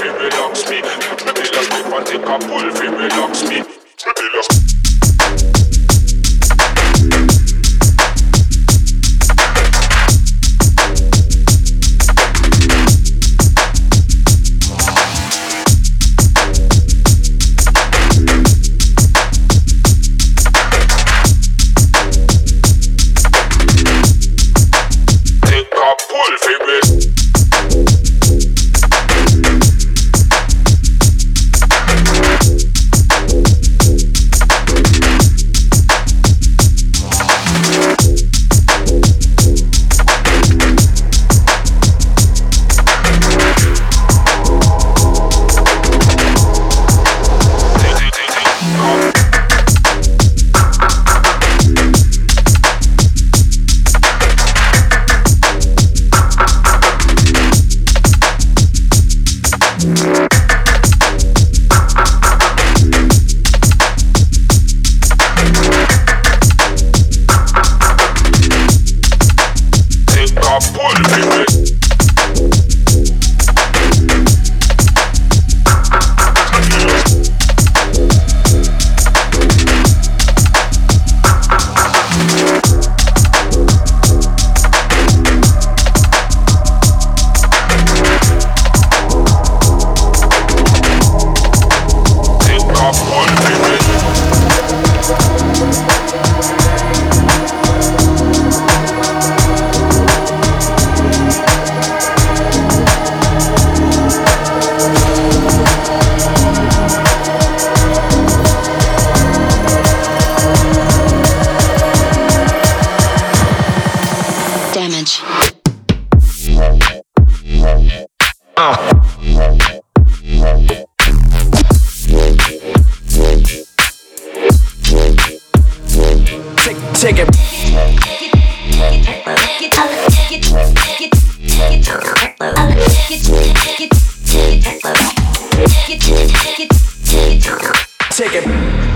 fi relax me. Me relax me, take a pull fi relax me. shake it.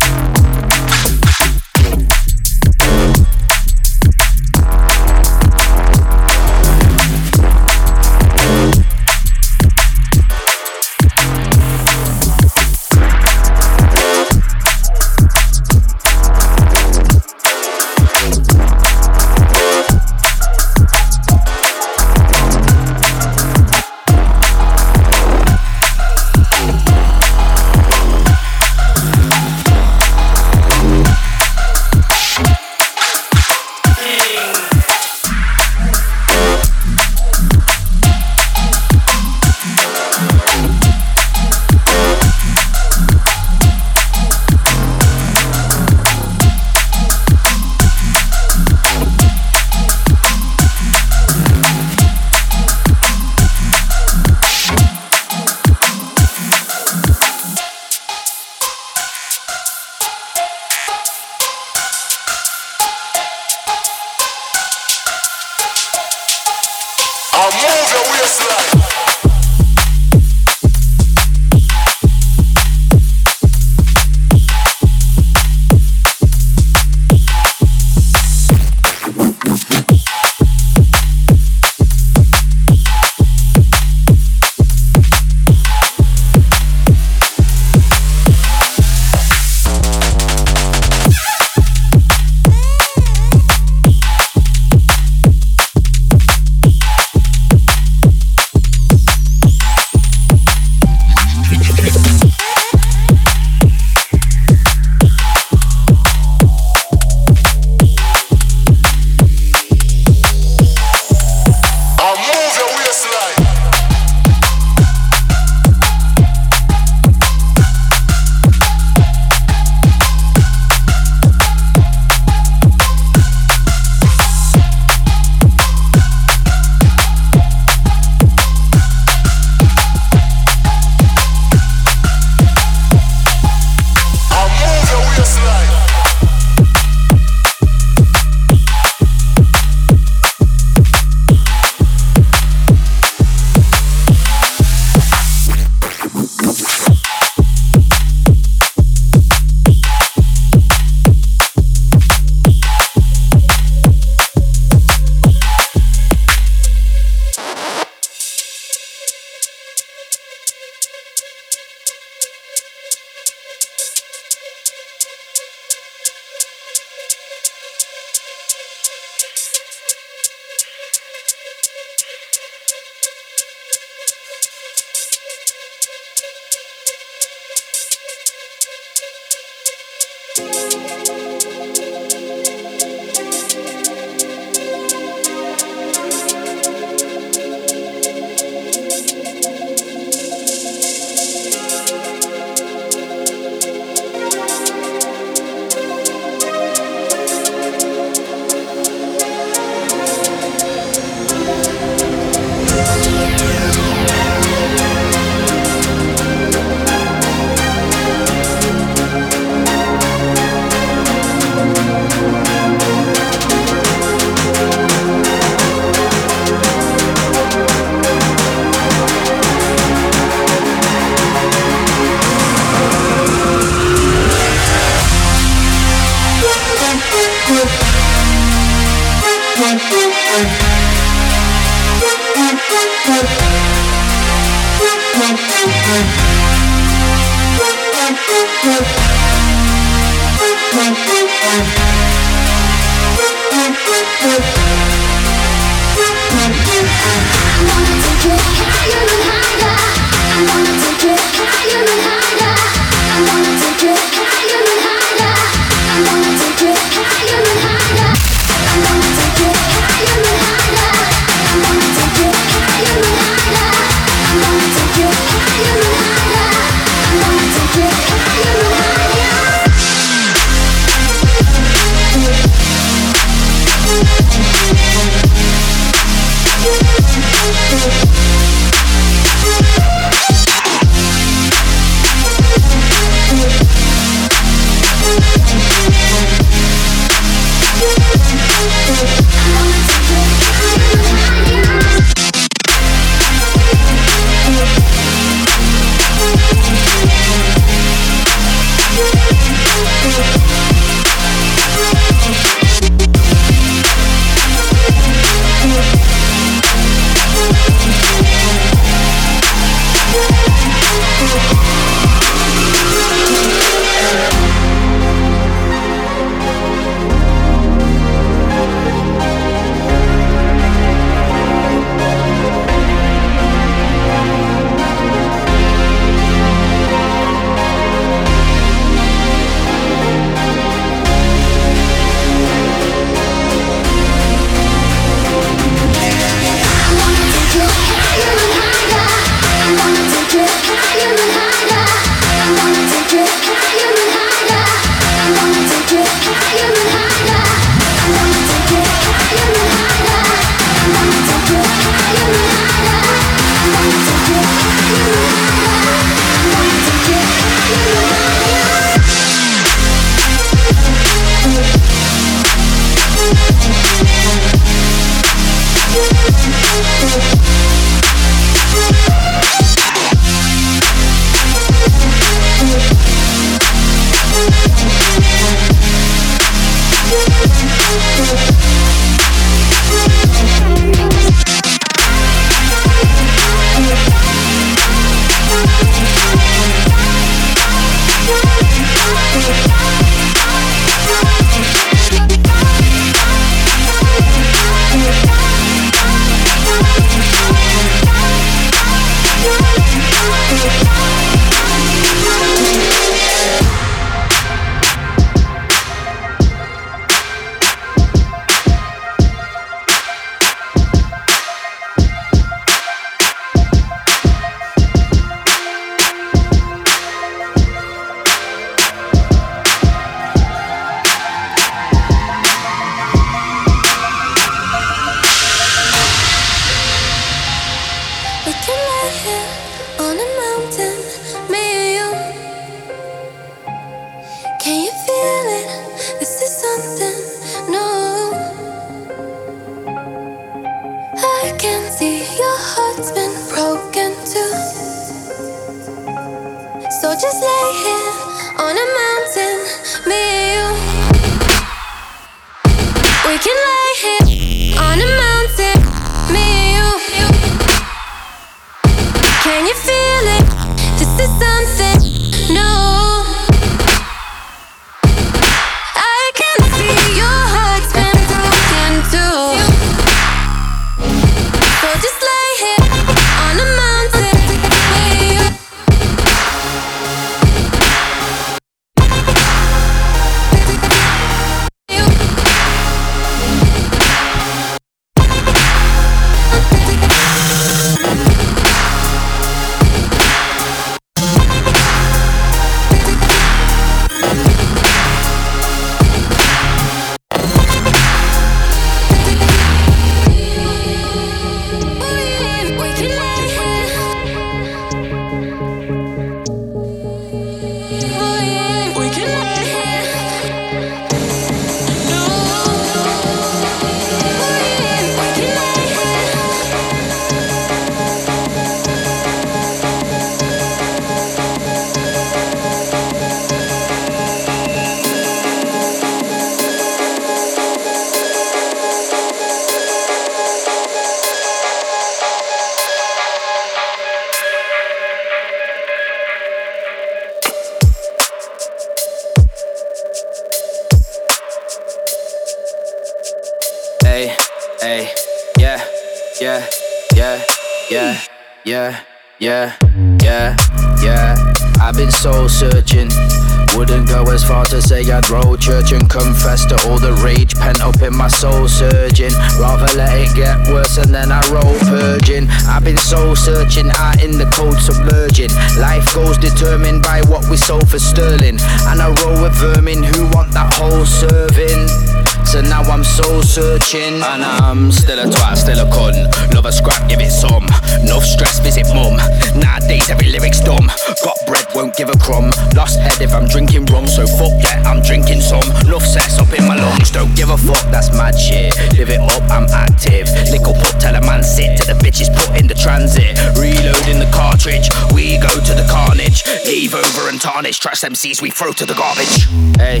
Give a crumb. Lost head if I'm drinking rum, so fuck that, I'm drinking some. Enough sex up in my lungs, don't give a fuck, that's mad shit. Live it up, I'm active. Lick up, tell a man sit till the bitches put in the transit. Reloading the cartridge, we go to the carnage. Leave over and tarnish, trash MCs we throw to the garbage. Hey,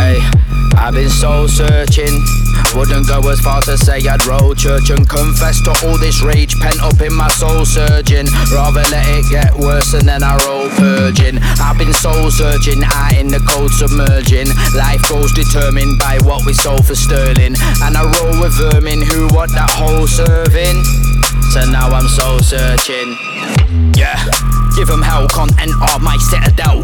hey, I've been soul searching. Wouldn't go as far to say I'd roll church and confess to all this rage pent up in my soul surging. Rather let it get worse and then I roll virgin. I've been soul searching, out in the cold submerging. Life goes determined by what we sold for sterling. And I roll with vermin who want that whole serving. So now I'm soul searching. Yeah. Give them hell, can't enter my citadel.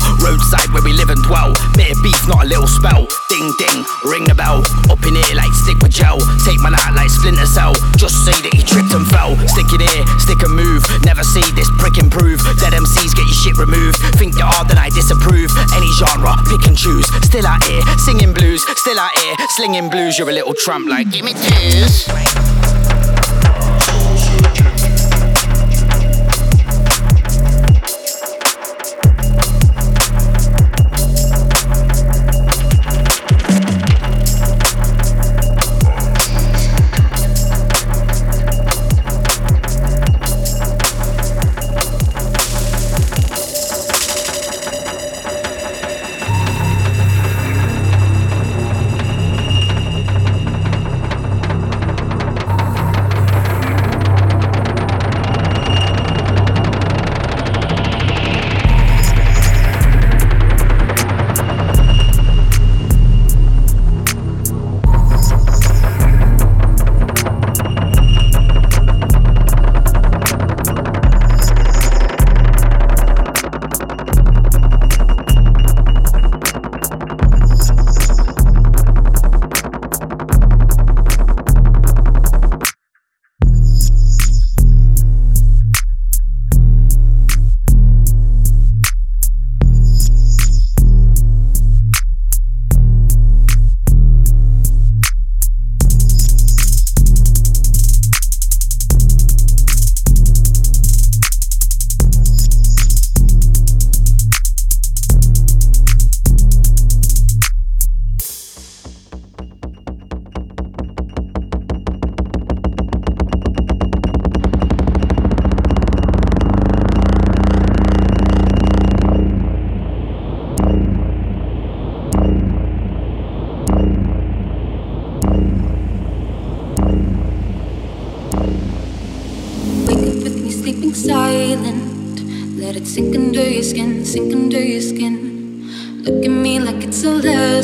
Ding ding, ring the bell. Up in here like stick with gel. Take my out like Splinter Cell. Just say that he tripped and fell. Stick it here, stick and move. Never see this prick improve. Dead MCs get your shit removed. Think you're hard, then I disapprove. Any genre, pick and choose. Still out here, singing blues. Still out here, slinging blues. You're a little tramp like, give me twos.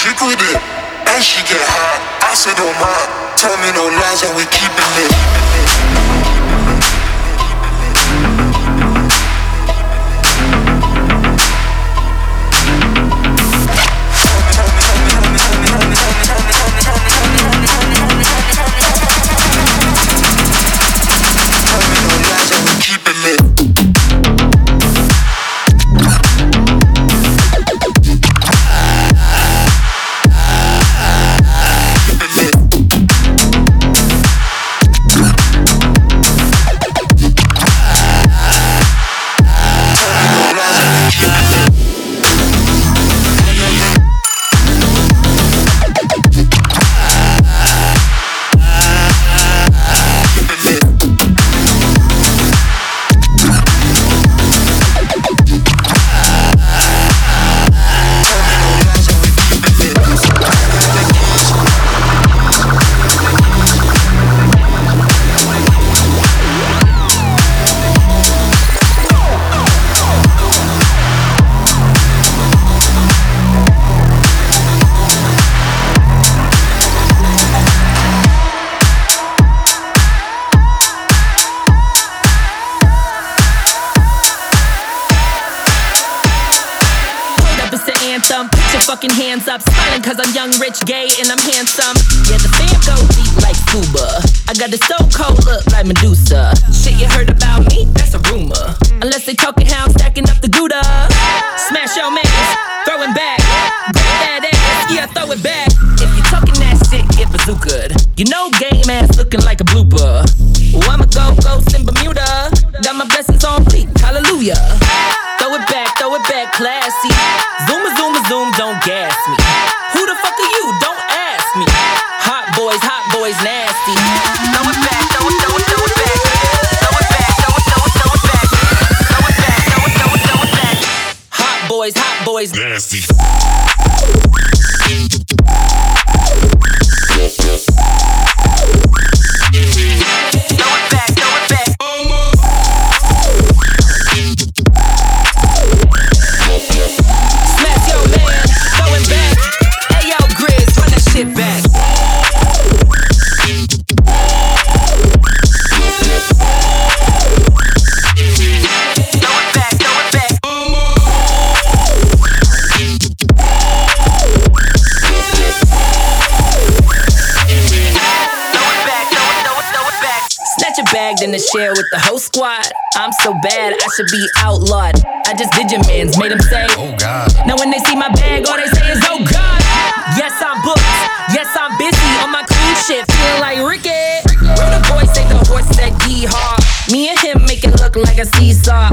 kick with it. And she get high. I said, oh my. Tell me no lies and we keeping it. chair with the whole squad. I'm so bad, I should be outlawed. I just did your mans, made them say, Oh God. Now when they see my bag, all they say is, Oh God. Yes, I'm booked. Yes, I'm busy on my clean shit, feeling like Ricky. The boys take the horse that D hard. Me and him make it look like a seesaw.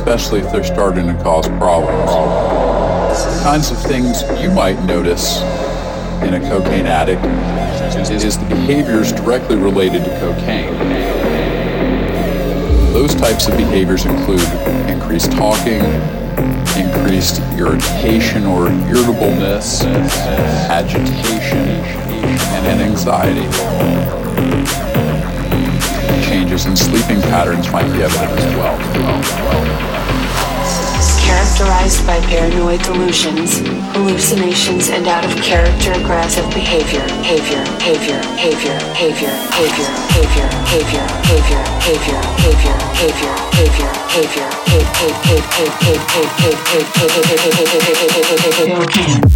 Especially if they're starting to cause problems. Kinds of things you might notice in a cocaine addict is the behaviors directly related to cocaine. Those types of behaviors include increased talking, increased irritation or irritableness, agitation, and anxiety. Changes in sleeping patterns might be evident as well. Characterized by paranoid delusions, hallucinations, and out of character aggressive behavior, behavior, behavior, behavior, behavior, behavior, behavior, behavior, behavior, behavior, behavior, behavior, behavior, behavior, behavior,